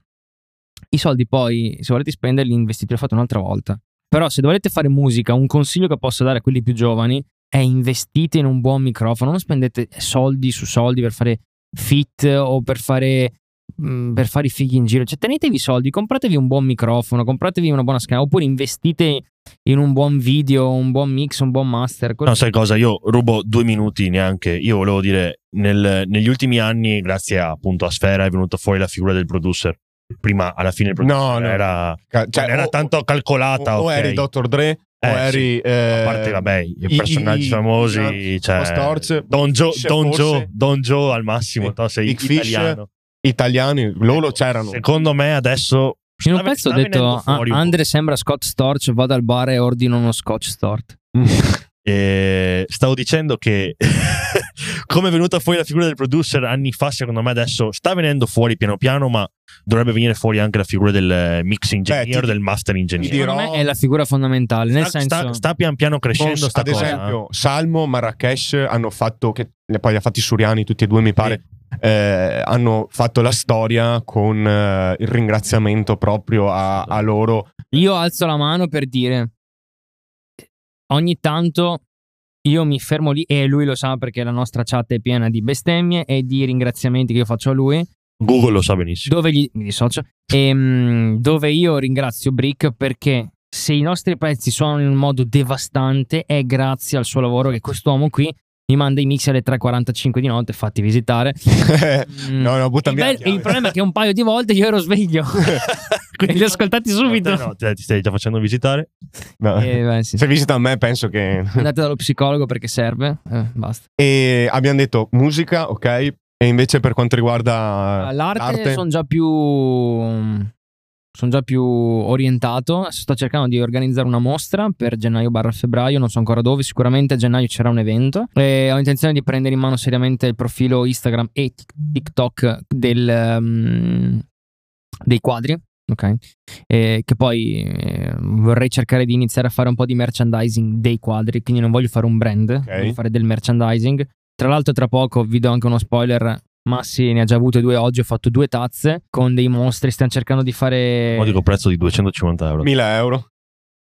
I soldi poi, se volete spenderli, investiteli fate un'altra volta. Però se volete fare musica, un consiglio che posso dare a quelli più giovani è investite in un buon microfono, non spendete soldi su soldi per fare fit o per fare mh, per fare i fighi in giro, cioè tenetevi i soldi, compratevi un buon microfono, compratevi una buona scala, oppure investite in un buon video, un buon mix, un buon master. No, sai cosa? Io rubo due minuti neanche. Io volevo dire, nel- negli ultimi anni, grazie a, appunto a Sfera, è venuta fuori la figura del producer. Prima, alla fine, il producer No, no. era, cioè, era o- tanto calcolata. o, o ok. eri Dr. Dre o Eh, eri sì. eh, a parte, vabbè, i i- personaggi i- famosi, i- cioè, Storch, Don Joe, Don. Joe, Don Joe al massimo, no, sei Big Fish, italiano. Italiani loro c'erano Secondo me adesso In un pezzo ho detto, po'. Andre sembra Scott Storch, vado al bar e ordino uno Scotch Stort. E stavo dicendo che come è venuta fuori la figura del producer anni fa, secondo me adesso sta venendo fuori piano piano, ma dovrebbe venire fuori anche la figura del mix engineer, ti- del master engineer. dirò- Secondo me è la figura fondamentale, nel sta, senso... sta- sta pian piano crescendo sta ad cosa. esempio Salmo Marrakesh hanno fatto che poi li ha fatti Suriani tutti e due mi pare eh, hanno fatto la storia con eh, il ringraziamento proprio a, a loro. Io alzo la mano per dire ogni tanto io mi fermo lì e lui lo sa perché la nostra chat è piena di bestemmie e di ringraziamenti che io faccio a lui. Google lo sa benissimo. dove gli mi dissocio ehm, dove io ringrazio Brick perché se i nostri pezzi suonano in un modo devastante è grazie al suo lavoro che quest'uomo qui mi manda i mix alle 3.45 di notte fatti visitare Mm. no no butta il, bel- il problema è che un paio di volte io ero sveglio e li ho ascoltati subito No, te- ti stai già facendo visitare. No. Eh, beh, sì. se visita me penso che andate dallo psicologo perché serve eh, basta e abbiamo detto musica ok e invece per quanto riguarda l'arte, sono già più sono già più orientato. Sto cercando di organizzare una mostra per gennaio barra febbraio non so ancora dove sicuramente a gennaio c'era un evento. E ho intenzione di prendere in mano seriamente il profilo Instagram e Tik- TikTok del, ehm, dei quadri ok? E che poi eh, vorrei cercare di iniziare a fare un po' di merchandising dei quadri quindi non voglio fare un brand voglio fare del merchandising. Tra l'altro tra poco vi do anche uno spoiler Massi ne ha già avute due oggi ho fatto due tazze con dei mostri stiamo cercando di fare Modico prezzo di 250 euro 1000 euro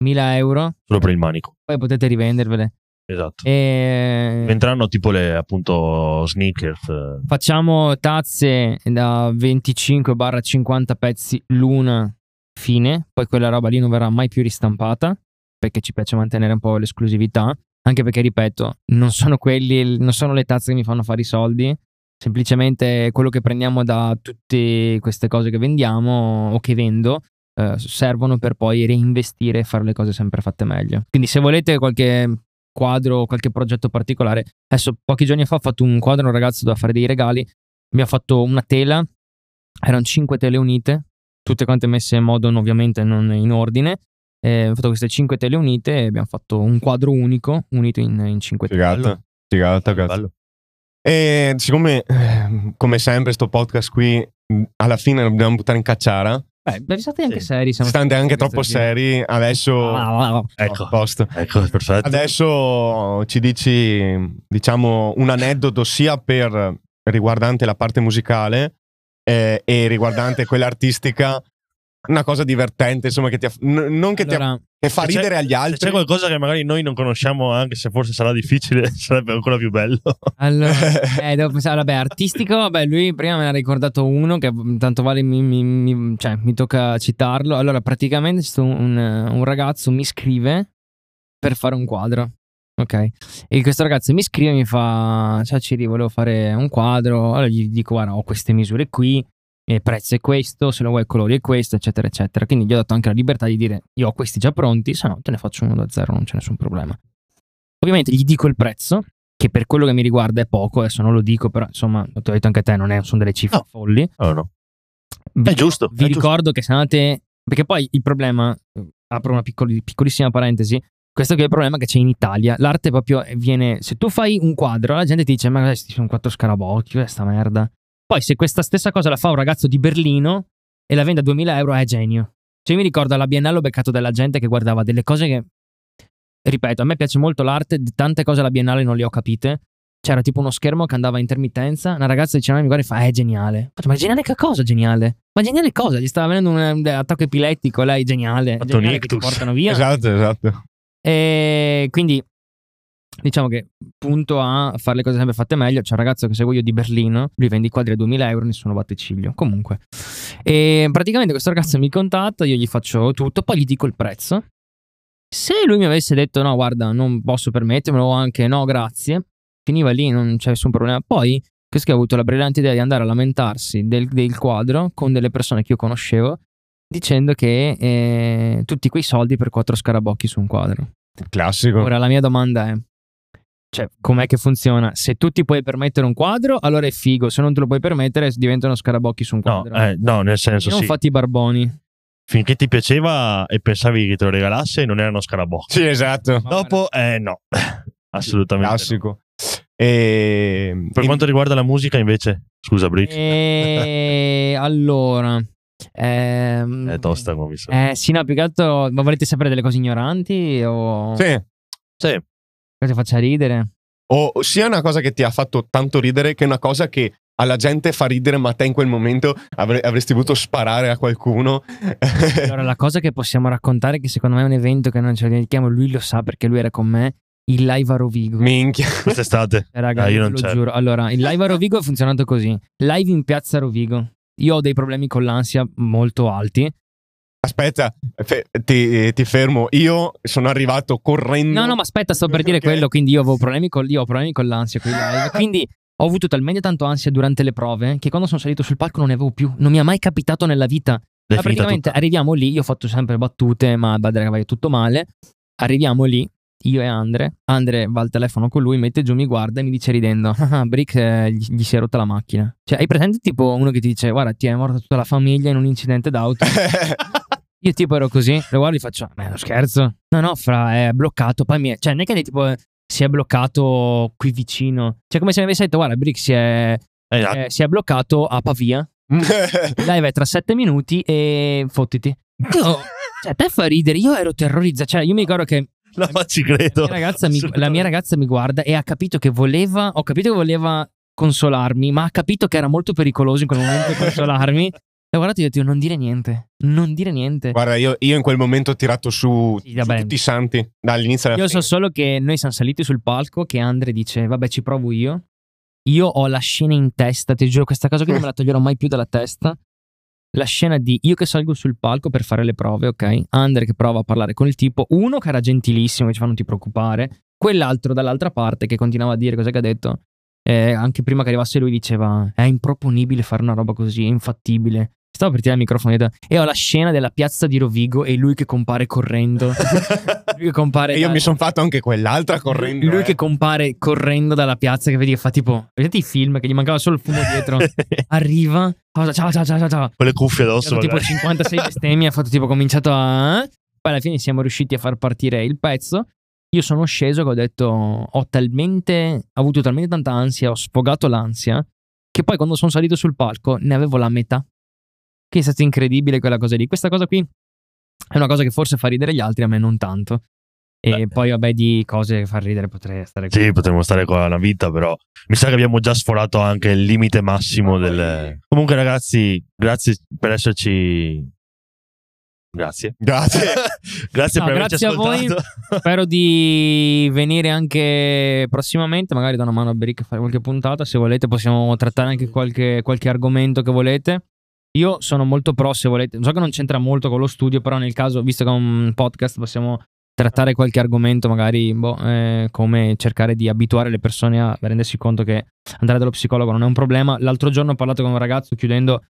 1000 euro solo per il manico. poi potete rivendervele Esatto. e Diventeranno tipo le appunto sneakers. eh, facciamo tazze da 25-50 pezzi l'una fine poi quella roba lì non verrà mai più ristampata perché ci piace mantenere un po' l'esclusività anche perché ripeto non sono quelli non sono le tazze che mi fanno fare i soldi semplicemente quello che prendiamo da tutte queste cose che vendiamo o che vendo eh, servono per poi reinvestire e fare le cose sempre fatte meglio. Quindi se volete qualche quadro o qualche progetto particolare adesso pochi giorni fa ho fatto un quadro a un ragazzo da fare dei regali mi ha fatto una tela erano cinque tele unite tutte quante messe in modo ovviamente non in ordine eh, ho fatto queste cinque tele unite e abbiamo fatto un quadro unico unito in, in cinque tele. figata figata cazzo. E siccome, eh, come sempre, sto podcast qui alla fine lo dobbiamo buttare in cacciara, Beh, state anche Sì. seri. siamo stante anche troppo seri, adesso Ah, ah, ah. Ecco, ecco, perfetto. Adesso ci dici, diciamo, un aneddoto sia per riguardante la parte musicale eh, e riguardante quella artistica, una cosa divertente, insomma, che, ti ha- n- non che, ti ha- Allora, che fa ridere agli Se altri. c'è qualcosa che magari noi non conosciamo, anche se forse sarà difficile, sarebbe ancora più bello. allora, eh, devo pensare, vabbè, artistico, vabbè, lui prima me ne ha ricordato uno che tanto vale mi, mi- mi- cioè, mi tocca citarlo. Allora, praticamente un, un ragazzo mi scrive per fare un quadro. Ok, e questo ragazzo mi scrive e mi fa: Ciao Ciri, volevo fare un quadro. Allora gli dico: Guarda, ho queste misure qui, il prezzo è questo, se lo vuoi il colore è questo, eccetera, eccetera. Quindi gli ho dato anche la libertà di dire: Io ho questi già pronti, se no te ne faccio uno da zero, non c'è nessun problema. Ovviamente gli dico il prezzo, che per quello che mi riguarda è poco, adesso non lo dico, però insomma, lo ti ho detto anche a te, non è- sono delle cifre No. folli. Oh, no. Vi, È giusto. vi è giusto. ricordo che se andate. Perché poi il problema, apro una piccoli- piccolissima parentesi, questo che è il problema che c'è in Italia. L'arte proprio viene. Se tu fai un quadro, la gente ti dice: Ma questi sono quattro scarabocchi, questa sta merda. Poi, se questa stessa cosa la fa un ragazzo di Berlino e la vende a 2000 euro, è genio. Cioè, io mi ricordo alla Biennale ho beccato della gente che guardava delle cose che. Ripeto, a me piace molto l'arte, tante cose alla Biennale non le ho capite. c'era tipo uno schermo che andava a intermittenza. Una ragazza diceva mi guarda e fa: È geniale. Faccio, ma geniale che cosa? Geniale? Ma geniale cosa? Gli stava venendo un, attacco epilettico. Lei, geniale. Fatto geniale che ti portano via. Esatto, esatto. E quindi diciamo che punto a fare le cose sempre fatte meglio. C'è un ragazzo che seguo io di Berlino, lui vende i quadri a 2000 euro, nessuno batte ciglio. Comunque, e praticamente questo ragazzo mi contatta, io gli faccio tutto, poi gli dico il prezzo. Se lui mi avesse detto no, guarda, non posso permettermelo, o anche no, grazie, finiva lì, non c'è nessun problema. Poi, questo che ha avuto la brillante idea di andare a lamentarsi del, del quadro con delle persone che io conoscevo, dicendo che eh, tutti quei soldi per quattro scarabocchi su un quadro. Classico. Ora la mia domanda è: cioè, com'è che funziona? Se tu ti puoi permettere un quadro, allora è figo. Se non te lo puoi permettere, diventano scarabocchi su un No, quadro. eh, no, nel senso non sì. fatti i barboni. Finché ti piaceva e pensavi che te lo regalasse, non erano scarabocchi. Sì, esatto. Ma Dopo, eh no. Assolutamente. no. Classico. E... Per quanto riguarda la musica, invece, scusa, Brick. E allora. Ehm, È tosta come mi sa. Eh, sì, no, più che altro. Ma volete sapere delle cose ignoranti? O Sì. Sì. Che ti faccia ridere? O sia una cosa che ti ha fatto tanto ridere che una cosa che alla gente fa ridere, ma te in quel momento avre- avresti voluto sparare a qualcuno. Allora, la cosa che possiamo raccontare, che secondo me è un evento che non ce lo dimentichiamo, lui lo sa perché lui era con me. Il live a Rovigo. Minchia. Quest'estate. Eh, Raga, io io non lo c'ero. giuro. Allora, il live a Rovigo è funzionato così: live in piazza Rovigo. Io ho dei problemi con l'ansia molto alti. Aspetta, fe- ti, ti fermo. Io sono arrivato correndo. No, no, ma aspetta, sto per dire quello. Quindi io avevo problemi con, io ho problemi con l'ansia. Con i live. Quindi ho avuto talmente tanto ansia durante le prove che quando sono salito sul palco non ne avevo più. Non mi è mai capitato nella vita. Ma praticamente tutta. arriviamo lì, io ho fatto sempre battute, ma badare che vai tutto male. Arriviamo lì, io e Andre. Andre va al telefono con lui, mette giù, mi guarda e mi dice ridendo: Ah, Brick eh, gli, gli si è rotta la macchina. Cioè, hai presente tipo uno che ti dice: Guarda, ti è morta tutta la famiglia in un incidente d'auto. Io tipo ero così, lo guardo e faccio: Ma è uno scherzo? No, no, fra, è bloccato. Poi mi è, cioè, non è che tipo eh, si è bloccato qui vicino. Cioè, come se mi avessi detto: Guarda, Brick si è, Eh, ah, eh, si è bloccato a Pavia. Live è tra sette minuti e fottiti. Io, cioè, te fa ridere. Io ero terrorizzato. Cioè, io mi ricordo che no, ma ci la credo. mia, ragazza mi, la mia ragazza mi guarda e ha capito che voleva. Ho capito che voleva consolarmi, ma ha capito che era molto pericoloso in quel momento consolarmi. E ho guardato e ho detto: Non dire niente. Non dire niente. Guarda, io, io in quel momento ho tirato su, Sì, su tutti i santi dall'inizio alla Io so fine. solo che noi siamo saliti sul palco. Che Andre dice: Vabbè, ci provo io. Io ho la scena in testa. Ti giuro, questa cosa qui non me la toglierò mai più dalla testa. La scena di io che salgo sul palco per fare le prove, ok? Andre che prova a parlare con il tipo, uno che era gentilissimo, che ci fa non ti preoccupare, quell'altro dall'altra parte che continuava a dire cos'è che ha detto. Eh, anche prima che arrivasse lui diceva: È improponibile fare una roba così, è infattibile. Stavo per tirare il microfono e ho detto- e ho la scena della piazza di Rovigo e lui che compare correndo. lui che compare E io da- mi sono fatto anche quell'altra correndo. lui eh. che compare correndo dalla piazza che vedi che fa tipo vedete i film che gli mancava solo il fumo dietro arriva ciao ciao ciao ciao ciao Con le cuffie addosso. tipo magari. 56 bestemmie ha fatto tipo cominciato a poi alla fine siamo riusciti a far partire il pezzo io sono sceso che ho detto ho talmente ho avuto talmente tanta ansia ho sfogato l'ansia che poi quando sono salito sul palco ne avevo la metà che è stato incredibile quella cosa lì questa cosa qui è una cosa che forse fa ridere gli altri a me non tanto e Beh. poi vabbè di cose che fa ridere potrei stare qui Sì, potremmo stare qua una vita, però mi sa che abbiamo già sforato anche il limite massimo del... Comunque ragazzi, grazie per esserci... Grazie. Grazie. grazie No, per averci grazie a voi. ascoltato. Spero di venire anche prossimamente, magari da una mano a Beric a fare qualche puntata. Se volete, possiamo trattare anche qualche, qualche argomento che volete. Io sono molto pro se volete. So che non c'entra molto con lo studio, però nel caso, visto che è un podcast, possiamo trattare qualche argomento, magari boh, eh, come cercare di abituare le persone a rendersi conto che andare dallo psicologo non è un problema. L'altro giorno ho parlato con un ragazzo chiudendo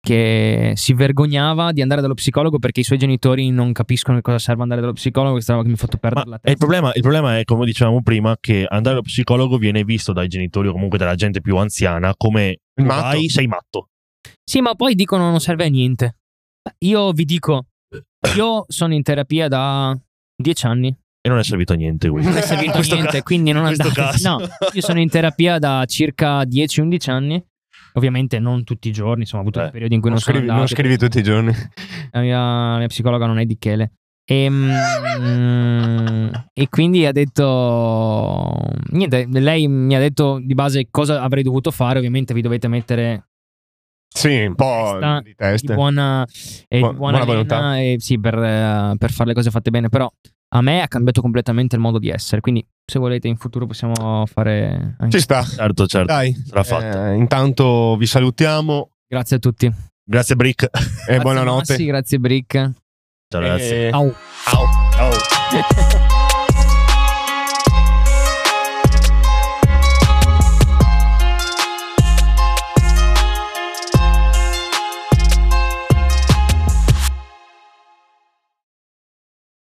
che si vergognava di andare dallo psicologo perché i suoi genitori non capiscono che cosa serve andare dallo psicologo, questa roba che mi ha fatto perdere Ma la il testa. problema, il problema è, come dicevamo prima, che andare allo psicologo viene visto dai genitori o comunque dalla gente più anziana come Il matto. vai, sei matto. Sì, ma poi dicono non serve a niente. Io vi dico, io sono in terapia da dieci anni, E non è servito a niente questo. non è servito a niente, ca- quindi non andate. caso. No, io sono in terapia da circa 10-11 anni. Ovviamente non tutti i giorni, insomma, ho avuto Eh, dei periodi in cui Non non, sono scrivi, non andato. scrivi tutti i giorni. La mia, la mia psicologa non è di Chele. E, mm, e quindi ha detto niente, lei mi ha detto di base cosa avrei dovuto fare, ovviamente vi dovete mettere Sì, un po' Testa di di testa. buona, e Bu- di buona, buona volontà. e sì, per, eh, per fare le cose fatte bene, però a me ha cambiato completamente il modo di essere, quindi se volete in futuro possiamo fare anche... Ci sta. Certo, certo. Dai, Sarà fatto. eh, intanto vi salutiamo Grazie a tutti. Grazie, Brick. e Grazie buonanotte. Massi, grazie Brick. Ciao, ragazzi. E- Ciao. Ciao. Ciao.